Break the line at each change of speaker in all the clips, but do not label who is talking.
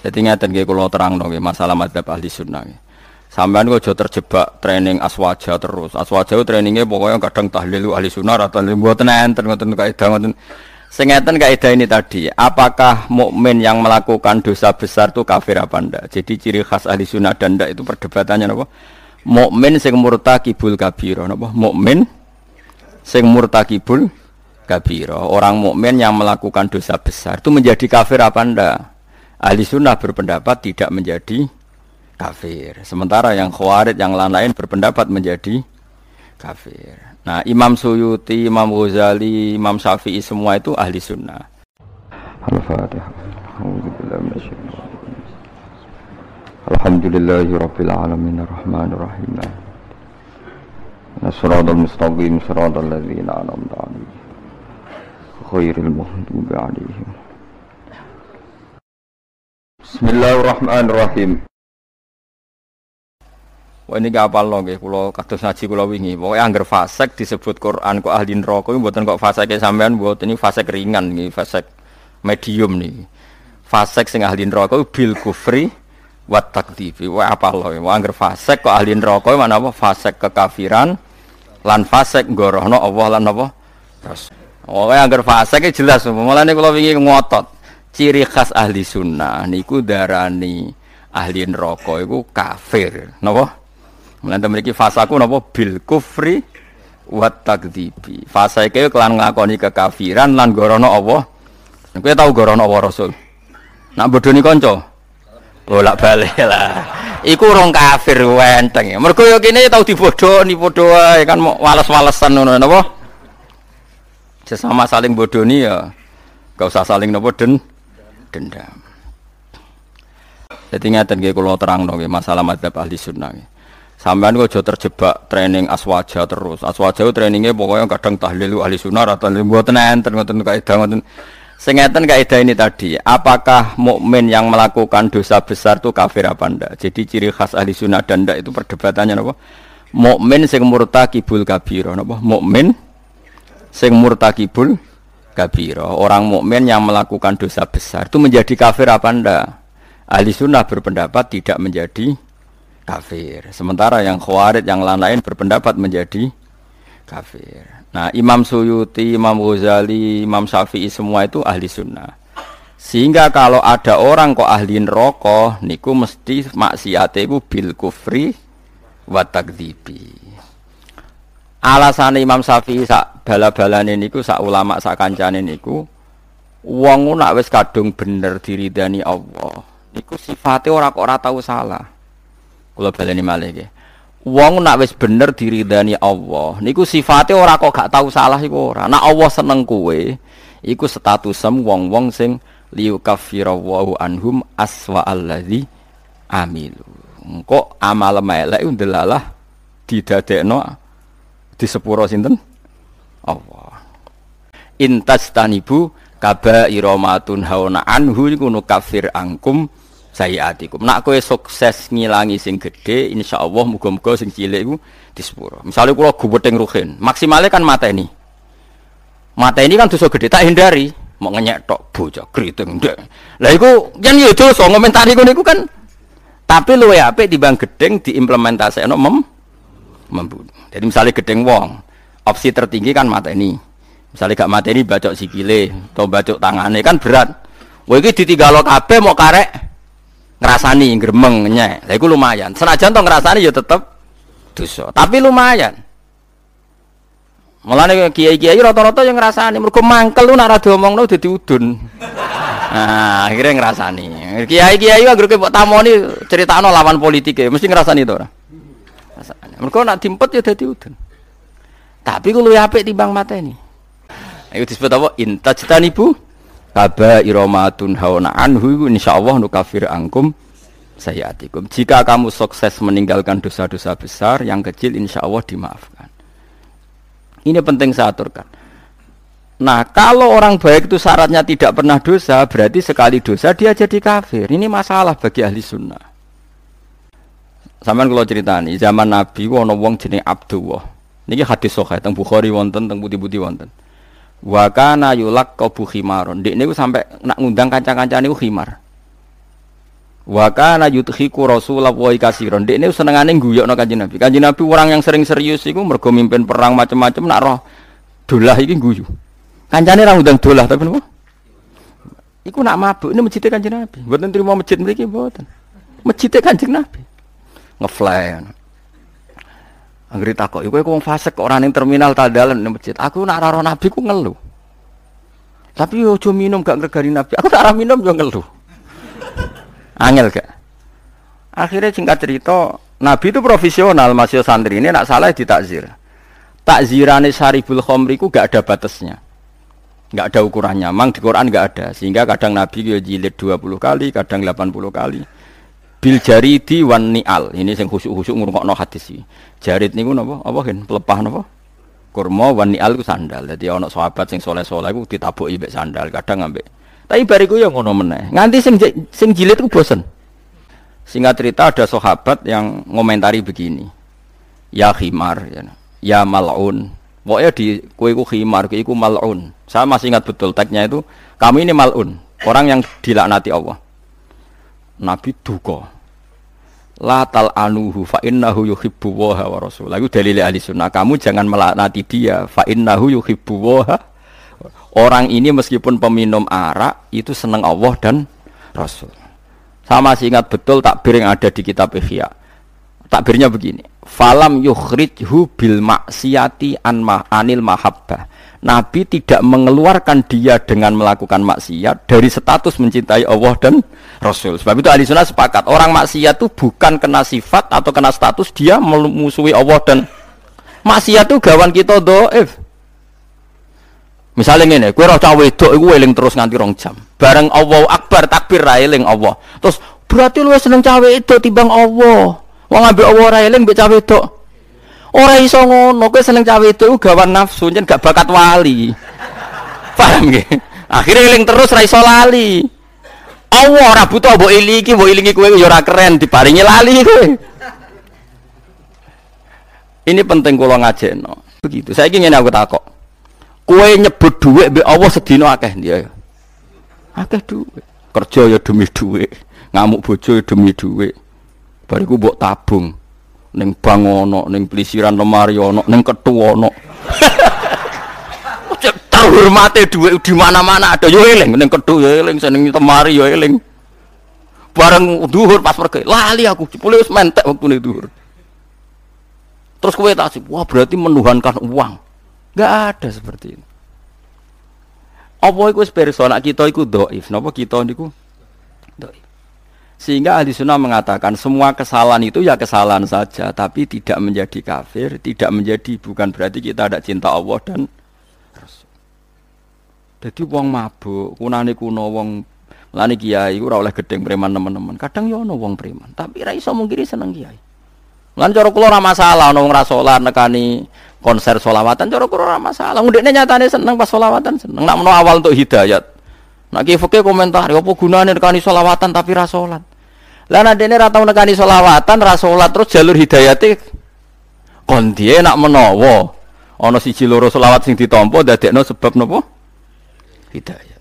Jadi ngeten nggih kula terangno nggih masalah madzhab ahli sunnah nggih. Sampean kok terjebak training aswaja terus. Aswaja itu trainingnya pokoknya kadang tahlil ahli sunnah atau mboten enten ngoten kaidah ngoten. Sing ngeten kaidah ini tadi, apakah mukmin yang melakukan dosa besar itu kafir apa ndak? Jadi ciri khas ahli sunnah dan ndak itu perdebatannya napa? Mukmin sing murtakibul kabira napa? Mukmin sing murtakibul kabira. Orang mukmin yang melakukan dosa besar itu menjadi kafir apa ndak? Ahli sunnah berpendapat tidak menjadi kafir. Sementara yang khawarid yang lain-lain berpendapat menjadi kafir. Nah Imam Suyuti, Imam Ghazali, Imam Syafi'i semua itu ahli sunnah. Al-Fatihah. Alhamdulillahi Rabbil Alamin Ar-Rahman Ar-Rahim Nasradul Mustaqim Siratal Ladzina Anamta Alaihim Khairil Muhdubi Alaihim Bismillahirrahmanirrahim. Wah ini gak apal loh, kalau kados ngaji kalau wingi. Pokoknya angger fasek disebut Quran kok ahli neraka, buatan kok fasek sampean buat ini fasek ringan nih, fasek medium nih. Fasek sing ahli neraka bil kufri wat takdifi. Wah apal loh, wah angger fasek kok ahli neraka mana apa fasek kekafiran lan fasek gorohno Allah lan apa? Terus. Pokoknya angger fasek jelas. Mulane kalau wingi ngotot ciri khas ahli sunnah niku darani ahli neraka iku kafir napa? Mulane mriki fasaku napa? Bil kufri wa takdzibi. Fasa iki kelan nglakoni kekafiran lan gorono Allah kowe tau gorono apa rasul? Nak bodoni kanca? Bolak balik lah. Iku urung kafir wenteng mergo yo kene tau dibodoni padha wae. Kan wales-walesan ngono napa? Sesama saling bodoni ya gak usah saling napa den dendam. Jadi ngeten nggih kula terangno nggih masalah madzhab ahli sunnah. Sampean kok aja terjebak training aswaja terus. Aswaja itu trainingnya pokoknya kadang tahlil ahli sunnah atau mboten enten ngoten kaidah ngoten. Sing kaidah ini tadi, apakah mukmin yang melakukan dosa besar itu kafir apa ndak? Jadi ciri khas ahli sunnah dan ndak itu perdebatannya napa? Mukmin sing murtakibul kabira napa? Mukmin sing murtakibul kabiro. Orang mukmin yang melakukan dosa besar itu menjadi kafir apa ndak? Ahli sunnah berpendapat tidak menjadi kafir. Sementara yang khawarid yang lain-lain berpendapat menjadi kafir. Nah Imam Suyuti, Imam Ghazali, Imam Syafi'i semua itu ahli sunnah. Sehingga kalau ada orang kok ahli neraka niku mesti maksiate iku bil kufri wa takdzibi. Alasan Imam Syafi'i sak bala-balane niku sak ulama sak kancane niku wong nak wis kadung bener diridani Allah. Niku sifatnya ora kok ora tau salah. Kula baleni malih nggih. Wong nak wis bener diridani Allah, niku sifatnya ora kok gak tau salah iku ora. Nak Allah seneng kowe, iku statusem wong-wong sing liyukaffirawau anhum aswa alladzi amilu. Engko amal melek ndelalah didadekno di sepuro sinten? Allah. Intas tanibu kaba iromatun hauna anhu iku kafir angkum sayiatikum. Nak kowe sukses ngilangi sing gede insya Allah muga-muga sing cilik iku di sepuro. Misalnya kula gubeteng ruhin maksimalnya kan mata ini kan dosa gede tak hindari. Mau ngenyek tok bocah kriting ndek lah iku yen yo dosa ngomentari ngono iku kan. Tapi luwe apik dibang gedeng diimplementasikno mem membunuh. Jadi misalnya gedeng wong, opsi tertinggi kan mata ini. Misalnya gak mata ini bacok sikile atau bacok tangannya kan berat. Wah ini ditinggal kabeh mau karek ngerasani gremeng nyek. Lah iku lumayan. Senajan to ngerasani ya tetep dosa, tapi lumayan. Mulane kiai-kiai rata-rata yang ngrasani mergo mangkel lu nak ra diomongno dadi udun. Nah, akhirnya ngrasani. Kiai-kiai anggere kok tamoni critakno lawan politik ya, mesti ngrasani to ora? Mereka nak dimpet ya dadi udun. Tapi kulo apik timbang mateni. Ayo disebut apa? Intajtanibu kaba iromatun hauna anhu insyaallah nukafir angkum sayatikum. Jika kamu sukses meninggalkan dosa-dosa besar, yang kecil insya Allah dimaafkan. Ini penting saya aturkan. Nah, kalau orang baik itu syaratnya tidak pernah dosa, berarti sekali dosa dia jadi kafir. Ini masalah bagi ahli sunnah. Sampeyan kula critani, zaman Nabi ana wong jenenge Abdullah. Niki hadis sahih teng Bukhari wonten teng putih-putih wonten. Wa kana yulak qabu khimaron. Dik niku sampai nak ngundang kanca-kancane niku khimar. Wa kana yudhiku Rasulullah wa kasiron. Dekne senengane guyokno Kanjeng Nabi. Kanjeng Nabi orang yang sering serius iku mergo mimpin perang macam-macam nak roh dolah iki guyu. Kancane ra undang dolah tapi napa? Iku nak mabuk ini masjid Kanjeng Nabi. Mboten trimo masjid mriki mboten. Masjid Kanjeng Nabi. Ngefly. Anggere takok, iku kok wong fasik kok ora ning terminal ta dalan ning masjid. Aku nak ora Nabi ku ngeluh. Tapi yo aja minum gak ngregani Nabi. Aku tak minum yo ngeluh. Angel gak? Akhirnya singkat cerita, Nabi itu profesional, masih santri ini nak salah ditakzir. Takzirane Syaribul Khomri ku gak ada batasnya. Gak ada ukurannya. Mang di Quran gak ada. Sehingga kadang Nabi yo jilid 20 kali, kadang 80 kali bil jaridi wan ni'al ini sing khusuk-khusuk ngrungokno hadis iki. Jarid niku napa? Apa kan pelepah napa? Kurma wan ni'al ku sandal. Dadi ana sahabat sing soleh-soleh ku ditabuki mbek sandal kadang ambek. Tapi bariku ya ngono meneh. Nganti sing sing jilid ku bosen. Singkat cerita ada sahabat yang ngomentari begini. Ya khimar ya, ya mal'un. Pokoknya di kue ku khimar kue ku mal'un. Saya masih ingat betul tagnya itu kami ini mal'un. Orang yang dilaknati Allah Nabi duka. La tal anuhu fa innahu yuhibbu wa wa rasul. Lagu dalil ahli sunnah. Kamu jangan melaknati dia fa innahu yuhibbu wa Orang ini meskipun peminum arak itu senang Allah dan Rasul. Sama masih ingat betul takbir yang ada di kitab Ihya. Takbirnya begini. Falam yukhrijhu bil maksiati an ma anil mahabbah Nabi tidak mengeluarkan dia dengan melakukan maksiat dari status mencintai Allah dan Rasul. Sebab itu ahli sunnah sepakat orang maksiat itu bukan kena sifat atau kena status dia memusuhi Allah dan maksiat itu gawan kita doif. Misalnya ini, kue roh cawe itu, gue eling terus nganti rong jam. Bareng Allah Akbar takbir eling Allah. Terus berarti lu seneng cawe itu timbang Allah. Wong ngambil Allah eling be cawe itu. Ora iso ngono, kowe seneng cawe itu gawan nafsu, jen gak bakat wali. Paham nggih? Akhirnya eling terus ra iso lali. Allah ora butuh mbok ilingi, mbok ilingi kowe ya ora keren diparingi lali kowe. Ini penting kula ngajekno. Begitu. Saya ingin aku takok. Kowe nyebut dhuwit mbek Allah sedina akeh dia. Akeh dhuwit. Kerja ya demi dhuwit, ngamuk bojo ya demi dhuwit. Bariku mbok tabung ning bang ono, ning pelisiran lemari ono, ning ketu ono. Terhormate dhuwit di mana-mana ada yo eling ning ketu yo eling seneng lemari yo eling. Bareng duhur pas pergi, lali aku jebule wis mentek wektune duhur. Terus kowe tak wah berarti menuhankan uang. Enggak ada seperti ini. Apa iku wis persona kita iku dhaif, napa kita niku. Sehingga ahli sunnah mengatakan semua kesalahan itu ya kesalahan saja, tapi tidak menjadi kafir, tidak menjadi bukan berarti kita tidak cinta Allah dan Rasul. Jadi wong mabuk, kunane kuno wong lani kiai ora oleh gedeng preman teman-teman. Kadang yo ono wong preman, tapi ra iso mungkiri seneng kiai. Lan cara kula ora masalah ono wong ra nekani konser solawatan cara kula ora masalah. Ndekne nyatane seneng pas solawatan seneng. Nak menawa awal untuk hidayat. Nak ki komentar, apa gunane nekani solawatan tapi ra salat. Lah nek dene ra tau nekani selawatan, terus jalur hidayate kon dia nak menawa ana siji loro selawat sing ditampa dadekno sebab napa? Hidayah.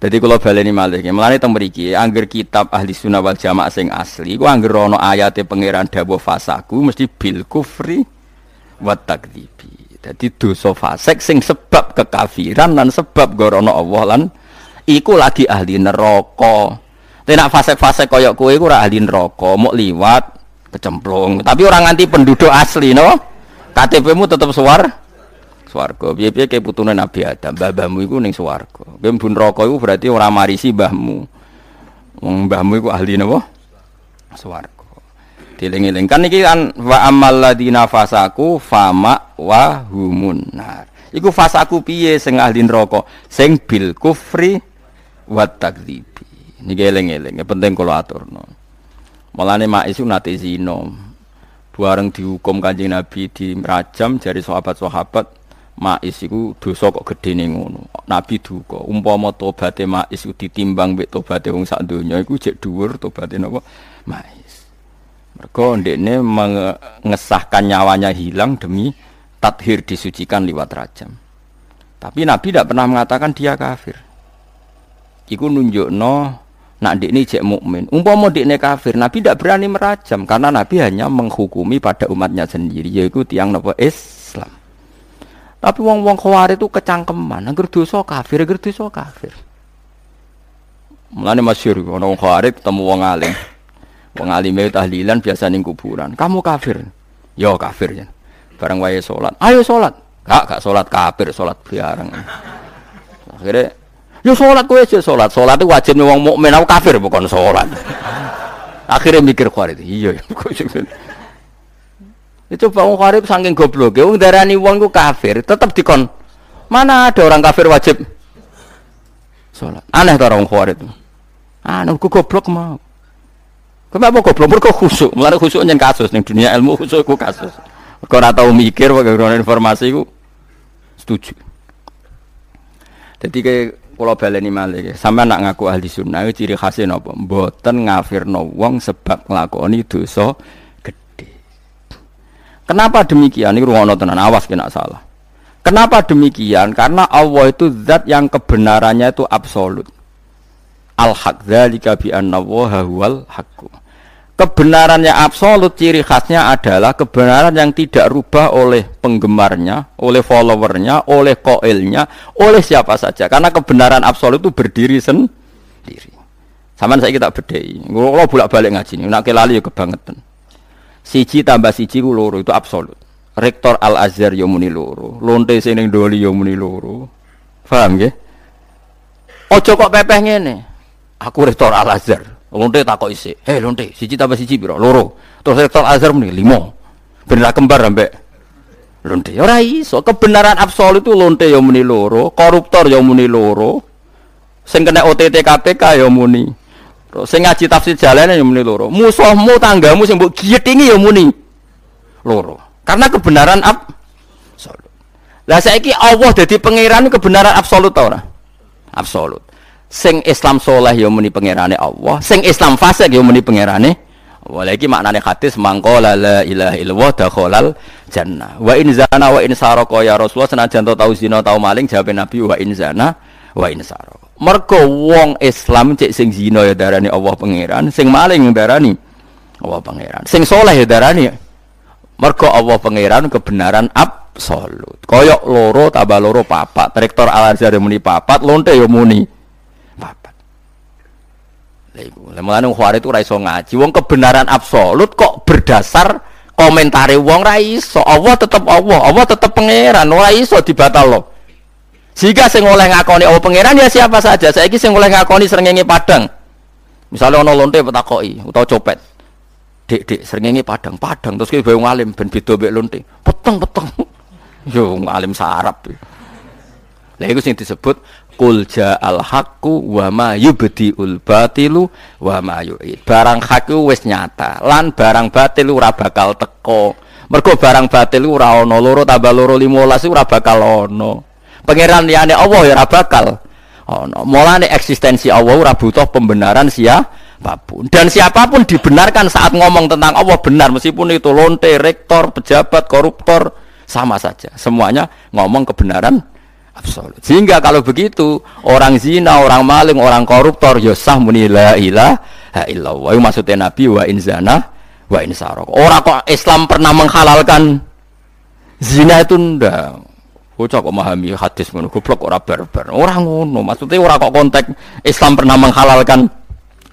Jadi kalau baleni malih, melani teng mriki, angger kitab ahli sunnah wal jamaah sing asli, ku angger ana ayate pangeran dawuh fasaku mesti bil kufri wa takdzibi. Dadi dosa fasik sing sebab kekafiran lan sebab gorono Allah lan iku lagi ahli neraka. Tapi nak fase-fase koyok kue ora ahli neraka, mau liwat kecemplung. Tapi orang nganti penduduk asli no. KTP-mu tetap suar swarga. Piye-piye kayak putune Nabi Adam, mbahmu iku ning swarga. Kowe mbun neraka iku berarti ora marisi mbahmu. Wong mbahmu iku ahli napa? Swarga. Dieling-eling kan iki kan wa amal ladina fasaku fama wa humun nar. Iku fasaku piye sing ahli neraka? Sing bil kufri wa takdzibi. Ini geleng-geleng, penting kalau atur no. Malah mak isu nate zino, bareng dihukum kanjeng Nabi di rajam dari sahabat-sahabat mak isu dosa kok gede nih ngono. Nabi duka, umpama tobaté mak isu ditimbang mbek tobaté wong sak donya iku jek dhuwur tobaté napa mais. Mergo ndekne mengesahkan nyawanya hilang demi tathir disucikan lewat rajam. Tapi Nabi tidak pernah mengatakan dia kafir. Iku nunjukno nak di ini cek mukmin. Umpama ini kafir, Nabi tidak berani merajam karena Nabi hanya menghukumi pada umatnya sendiri, yaitu tiang nopo Islam. Tapi wong-wong khawarij itu kecangkeman, agar dosa kafir, agar dosa kafir. Mulane masyhur ana wong khawarij ketemu wong alim. Wong alim itu tahlilan biasa ning kuburan. Kamu kafir. Yo kafir ya. Barang wae salat. Ayo salat. Gak gak salat kafir, salat biarang. Akhirnya Yo sholat kowe aja sholat. Sholat itu wajib wong mukmin. Aku kafir bukan sholat. Akhirnya mikir khawarij. Iya ya. Itu wong khawarij saking goblok. Wong darani wong ku kafir, tetap dikon. Mana ada orang kafir wajib sholat. Aneh tuh orang khawarij. Aneh ku goblok mau. Kenapa goblok? Mereka khusuk. Mulai khusuk nyen kasus ning dunia ilmu khusuk ku kasus. Kau ora mikir bagaimana informasi ku setuju. Jadi kayak Kulo baleni malih. Sampeyan nak ngaku ahli sunnah ciri khasnya napa? Mboten ngafirno wong sebab nglakoni dosa gede. Kenapa demikian? Ini rungono tenan, awas kena salah. Kenapa demikian? Karena Allah itu zat yang kebenarannya itu absolut. Al-haq dzalika bi anna huwal haqqu kebenaran yang absolut ciri khasnya adalah kebenaran yang tidak rubah oleh penggemarnya, oleh followernya, oleh koilnya, oleh siapa saja. Karena kebenaran absolut itu berdiri sendiri. Sama saya kita bedai. Kalau bolak balik ngaji ini, nak kelali ya kebangetan. Siji tambah siji ku loro itu absolut. Rektor Al Azhar yo muni loro, lonte sing doli yo muni loro. Paham nggih? Ojo kok pepeh ngene. Aku rektor Al Azhar. Lonte tak kok isi. Hei lonte, siji tambah siji biro, loro. Terus rektor Azhar muni limo. Bener kembar ambek lonte. Ora iso, kebenaran absolut itu lonte yang muni loro, koruptor yang muni loro. Sing kena OTT KPK yang muni. Terus sing ngaji tafsir jalan yang muni loro. Musuhmu tanggamu sing mbok giyetingi yang muni loro. Karena kebenaran absolut. Lah saiki Allah jadi pangeran kebenaran absolut ta ora? Absolut sing Islam soleh ya muni pangerane Allah, sing Islam fasik ya muni pangerane. Lagi maknane hadis mangkola la ilaha illallah dakhalal jannah. Wa in zana wa in saraka ya Rasulullah senajan tau zina tau maling jawab Nabi wa in zana wa in saraka. Mergo wong Islam cek sing zina ya darani Allah pangeran, sing maling darani Allah pangeran. Sing soleh ya darani mergo Allah pangeran kebenaran absolut. Koyok loro tambah loro papat. Rektor Al Azhar ya muni papat, lonte ya muni mulane wong itu ra iso ngaji. Wong kebenaran absolut kok berdasar komentari wong ra iso. Allah tetep Allah, Allah tetep pangeran, ora iso dibatalno. Jika sing oleh ngakoni Allah pangeran ya siapa saja. Saiki sing oleh ngakoni srengenge padang. Misalnya ono lonte petakoki utawa copet. Dik srengenge padang, padang terus kowe bae ngalim ben beda mek lonte. Peteng peteng. Yo ngalim sarap. Lah iku sing disebut Kul ja'al haqqu wa ma yubdiul batilu wa ma yu'id. Barang hak wis nyata, lan barang batil ora bakal teko. Mergo barang batil ora ana loro tambah loro 15 ora bakal ana. Pangeran liyane Allah ya ora bakal ana. Mulane eksistensi Allah ora butuh pembenaran siapa pun. Dan siapa pun dibenarkan saat ngomong tentang Allah benar meskipun itu lonte, rektor, pejabat, koruptor sama saja. Semuanya ngomong kebenaran absolut. Sehingga kalau begitu orang zina, orang maling, orang koruptor ya sah muni la ilaha illallah. Maksudnya Nabi wa in zana wa in sarok. Orang kok Islam pernah menghalalkan zina itu ndak. Bocah kok memahami hadis ngono goblok ora barbar. Orang ngono, maksudnya orang kok konteks Islam pernah menghalalkan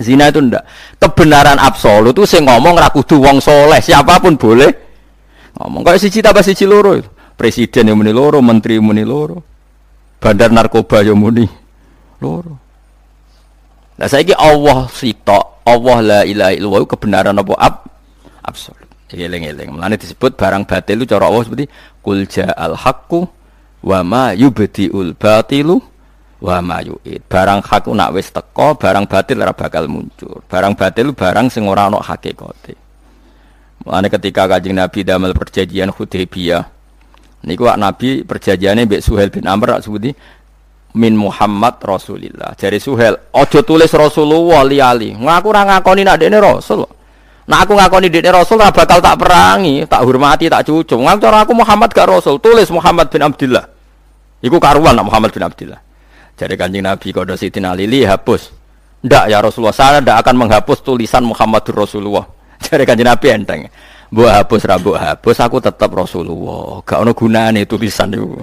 zina itu ndak. Kebenaran absolut itu saya ngomong ra kudu wong soleh, siapa pun boleh ngomong. Kayak siji tambah siji loro itu. Presiden yang muni loro, menteri yang loro bandar narkoba yo muni. Loro. Lah saiki Allah sitok Allah la ilaha illallah kebenaran apa? Ab absolut. Eling-eling. Mulane disebut barang batil itu cara Allah seperti kul ja'al haqqu wa ma yubdiul batilu wa ma yu'id. Barang hak nak wis teko barang batil ora bakal muncul. Barang batil barang sing ora ana hakikate. Mulane ketika kanjeng Nabi damel perjanjian Hudaybiyah Niku Nabi perjanjiannya Mbak Suhel bin Amr sebuti min Muhammad Rasulillah. Jadi Suhel, ojo tulis Rasulullah li-ali. Ngaku ora ngakoni nak dekne Rasul. Nah aku ngakoni dekne Rasul ora bakal tak perangi, tak hormati, tak cucu. Ngaku cara aku Muhammad gak Rasul, tulis Muhammad bin Abdullah. Iku karuan nak Muhammad bin Abdullah. Jadi kanjeng Nabi kode Siti Lili hapus Ndak ya Rasulullah, saya ndak akan menghapus tulisan Muhammadur Rasulullah. Jadi kanjeng Nabi enteng. Mbok hapus ra mbok hapus aku tetap Rasulullah. Gak ono gunane tulisan itu.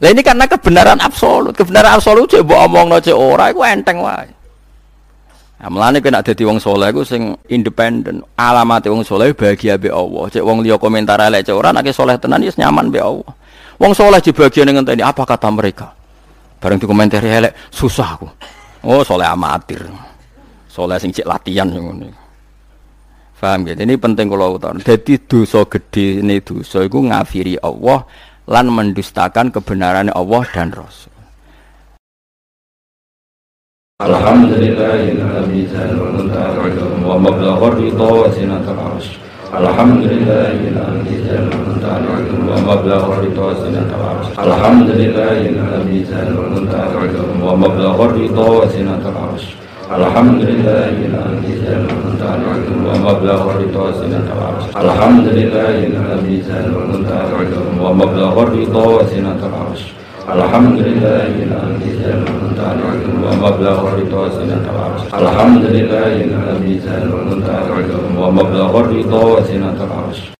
Lah ini karena kebenaran absolut, kebenaran absolut cek mbok omongno cek ora iku enteng wae. Nah, melane kena dadi wong saleh iku sing independen. Alamat wong saleh bahagia be Allah. Cek wong liya komentar elek cek ora nek saleh tenan wis nyaman be Allah. Wong saleh di bagian ngenteni apa kata mereka. Bareng dikomentari elek susah aku. Oh, saleh amatir. Saleh sing cek latihan ngono. Paham gitu? Ini penting kalau utara. Jadi dosa gede ini dosa itu ngafiri Allah lan mendustakan kebenaran Allah dan Rasul.
Alhamdulillahilladzi wa mablaghar ridha wa zinatul arsh. Alhamdulillahilladzi wa mablaghar ridha wa zinatul arsh. Alhamdulillahilladzi wa mablaghar ridha wa zinatul arsh. Wa mablaghar ridha wa zinatul arsh. Alhamdulillahilladzi wa mablaghar ridha wa zinatul arsh. Alhamdulillahilladzi wa mablaghar ridha wa zinatul arsh. Alhamdulillahilladzi wa mablaghar ridha wa zinatul arsh.